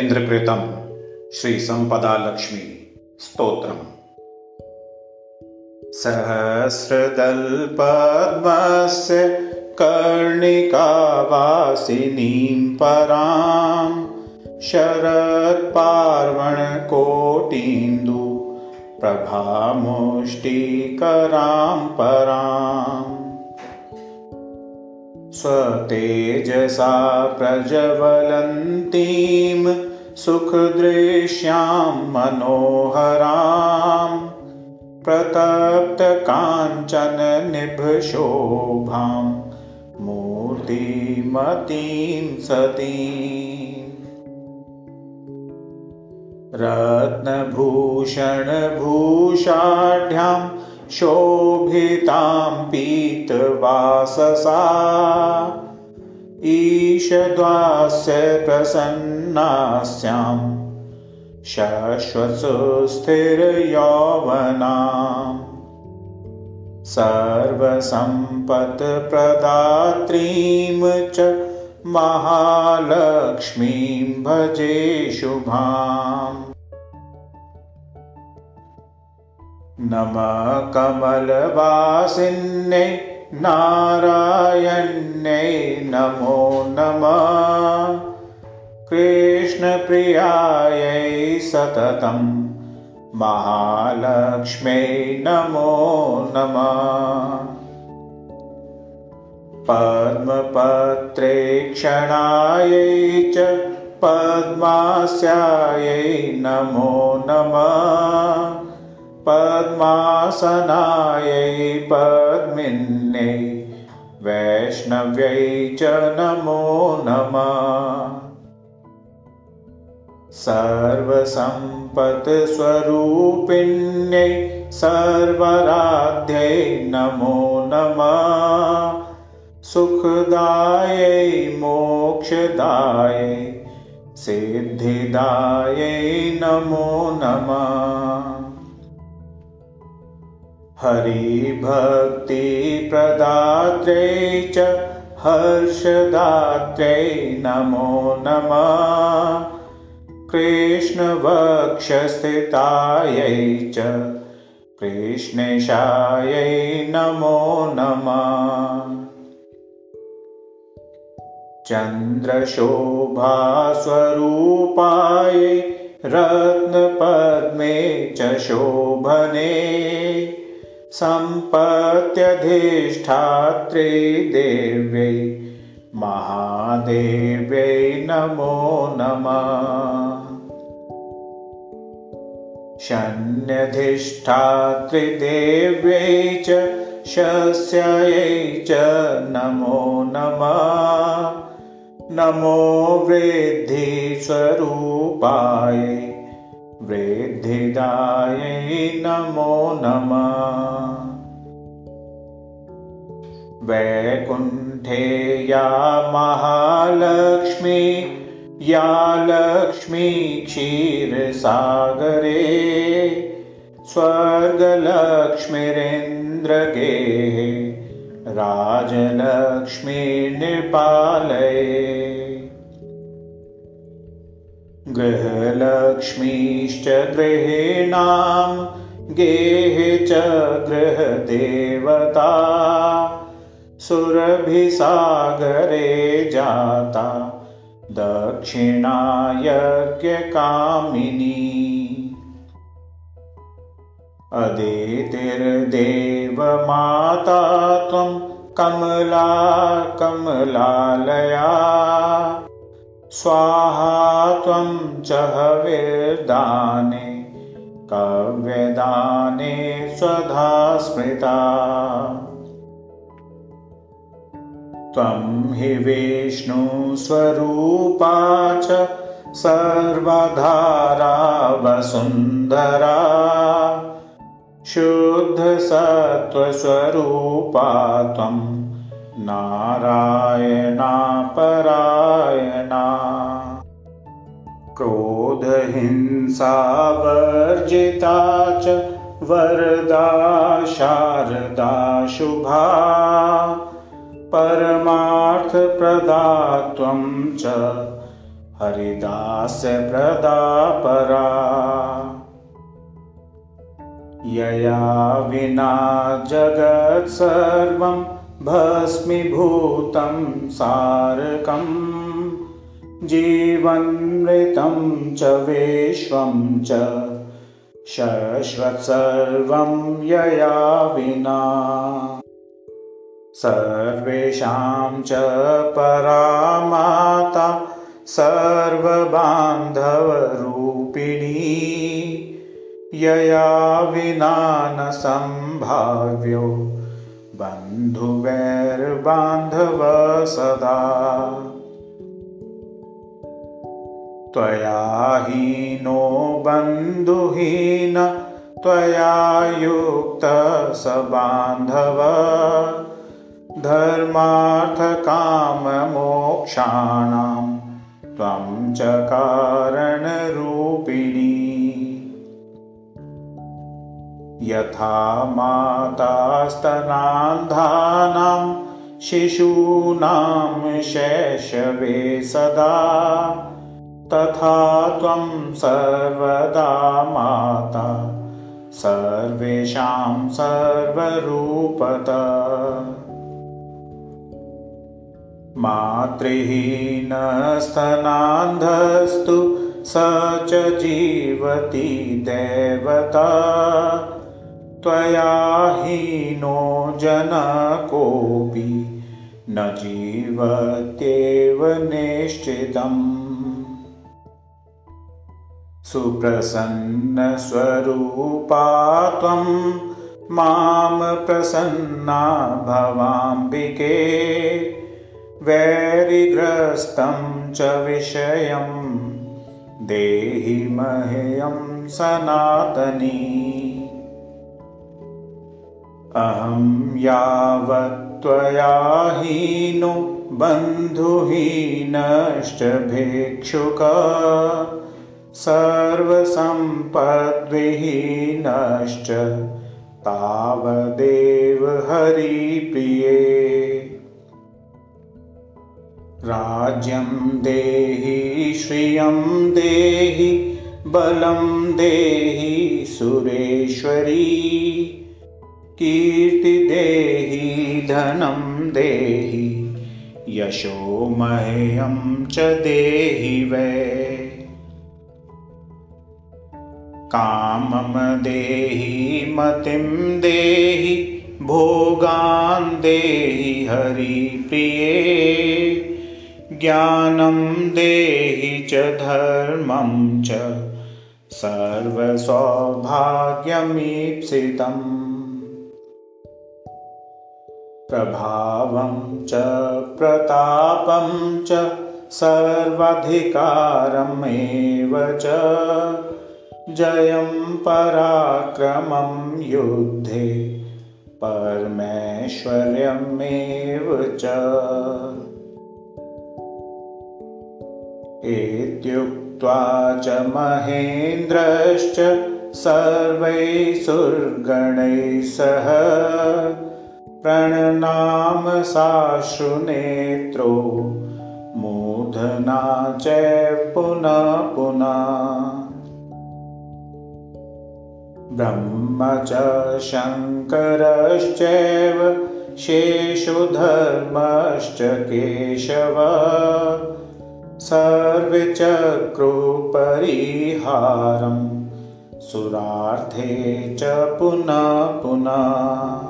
इन्द्रकृतं श्रीसम्पदालक्ष्मी स्तोत्रम्। सहस्रदल्पद्मस्य कर्णिकावासिनीं परां शरत्पार्वणकोटीन्दु प्रभामुष्टिकरां पराम् स्वतेजसा प्रज्वलन्तीं सुखदृश्यां मनोहरां प्रतप्तकाञ्चननिभशोभां मूर्तिमतीं सतीं रत्नभूषणभूषाढ्यां शोभितां पीतवाससा। ईशद्वास्य प्रसन्नास्यां शश्वतस्थिरयौवनाम् सर्वसम्पत्प्रदात्रीं च महालक्ष्मीं भजे शुभाम् नमः कमलवासिन्यै नारायण्यै नमो नमः। कृष्णप्रियायै सततं महालक्ष्म्यै नमो नमः। पद्मपत्रेक्षणायै च पद्मास्यायै नमो नमः पद्मासनायै पद्मिन्यै वैष्णव्यै च नमो नमः। सर्वसम्पत्स्वरूपिण्यै सर्वराध्यै नमो नमः। सुखदायै मोक्षदायै सिद्धिदायै नमो नमः हरिभक्तिप्रदात्रे च हर्षदात्रै नमो नमः। कृष्णवक्षस्थितायै च कृष्णेशायै नमो नमः। चन्द्रशोभास्वरूपायै रत्नपद्मे च शोभने सम्पत्यधिष्ठात्रे देव्यै महादेव्यै नमो नमः। शन्यधिष्ठात्रिदेव्यै च शस्यै च नमो नमः। नमो वृद्धिस्वरूपाय वृद्धिदायै नमो नमः। वैकुण्ठे या महालक्ष्मी या लक्ष्मी क्षीरसागरे स्वर्गलक्ष्मीरिन्द्रगेः राजलक्ष्मीर्निपालये गृहलक्ष्मीश्च गृहीणां गेः च गृहदेवता सुरभिसागरे जाता दक्षिणायज्ञकामिनी। अदितिर्देवमाता त्वं कमला कमलालया स्वाहा च हविर्दाने कव्यदाने स्वधा स्मृता। त्वं हि विष्णुस्वरूपा च सर्वधारा वसुन्धरा शुद्धसत्त्वस्वरूपा त्वं नारायणा परायणा क्रोधहिंसावर्जिता च वरदा शारदा शुभा। परमार्थप्रदा त्वं च हरिदास्यप्रदापरा यया विना जगत्सर्वं भस्मीभूतं सारकम् जीवन्मृतं च विश्वं च शश्वत्सर्वं यया विना। सर्वेषां च परामाता सर्वबान्धवरूपिणी। यया विना न सम्भाव्यो बन्धुवैर्बान्धव सदा त्वया हीनो बन्धुहीन त्वया युक्त स बान्धव। धर्मार्थकाममोक्षाणां त्वं च कारणरूपिणी। यथा मातास्तनान्धानां शिशूनां शैशवे सदा तथा त्वं सर्वदा माता सर्वेषां सर्वरूपत। मातृहीनस्तनान्धस्तु स च जीवति देवता। त्वया हीनो जनकोऽपि न जीवत्येव निश्चितम् सुप्रसन्नस्वरूपा त्वं मां प्रसन्ना भवाम्बिके वैरिग्रस्तं च विषयं देहि मह्यं सनातनी। अहं यावत्त्वया हीनो बन्धुहीनश्च भिक्षुक सर्वसम्पद्विहीनश्च तावदेव हरिप्रिये। राज्यं देहि श्रियं देहि बलं देहि सुरेश्वरी। कीर्तिदेहि धनं देहि यशो मह्यं च देहि वै कामं देहि मतिं देहि भोगान् देहि हरिप्रिये। ज्ञानं देहि च धर्मं च सर्वसौभाग्यमीप्सितम्। प्रभावं च प्रतापं च सर्वाधिकारमेव च जयं पराक्रमं युद्धे परमेश्वर्यमेव च। इत्युक्त्वा च महेन्द्रश्च सर्वैः सुर्गणैः सह प्रणनाम साश्रुनेत्रो मूर्धना च पुनः पुनः ब्रह्म च शङ्करश्चैव शेषुधर्मश्च केशव। सर्वे चक्रुपरिहारं सुरार्थे च पुनः पुनः।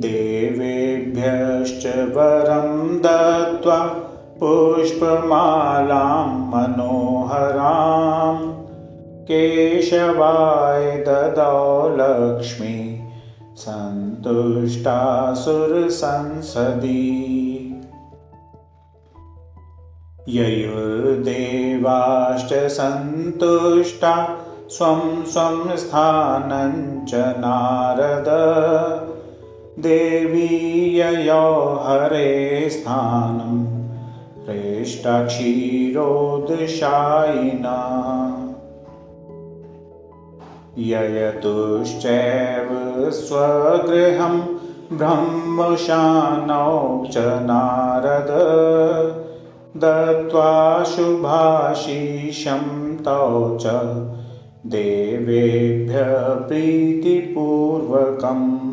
देवेभ्यश्च वरं दत्त्वा पुष्पमालां मनोहरां केशवाय ददौ लक्ष्मी सन्तुष्टासुरसंसदि। ययुर्देवाश्च सन्तुष्टा स्वं स्वं स्थानं च नारद। देवी ययो हरे स्थानं हृष्टक्षीरोदशायिना ययतुश्चैव स्वगृहं ब्रह्मशानौ च नारद दत्त्वा शुभाशीषं तौ च देवेभ्य प्रीतिपूर्वकम्।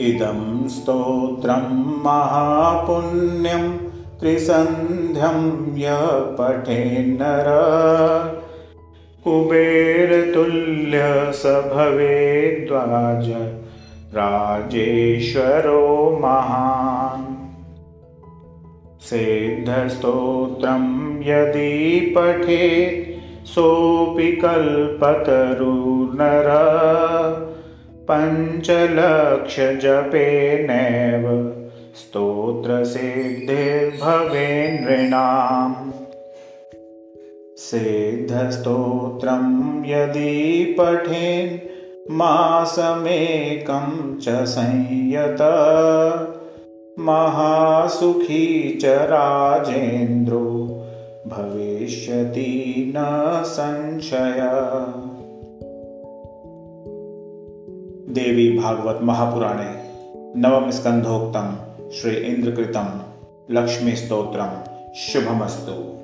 इदं स्तोत्रं महापुण्यं त्रिसन्ध्यं यः पठेन्नर कुबेरतुल्य स भवेद्वाज राजेश्वरो महान्। सिद्धस्तोत्रं यदि पठेत् सोऽपि कल्पतरुनर पञ्चलक्षजपेनैव स्तोत्रसिद्धिर्भवे नृणाम् सिद्धस्तोत्रं यदि पठेन् मासमेकं च संयत। महासुखी च राजेन्द्रो भविष्यति न संशय। देवी भागवत महापुराणे नवम स्कंधोक्तम श्री इंद्रकृतम लक्ष्मी स्तोत्रम शुभमस्तु।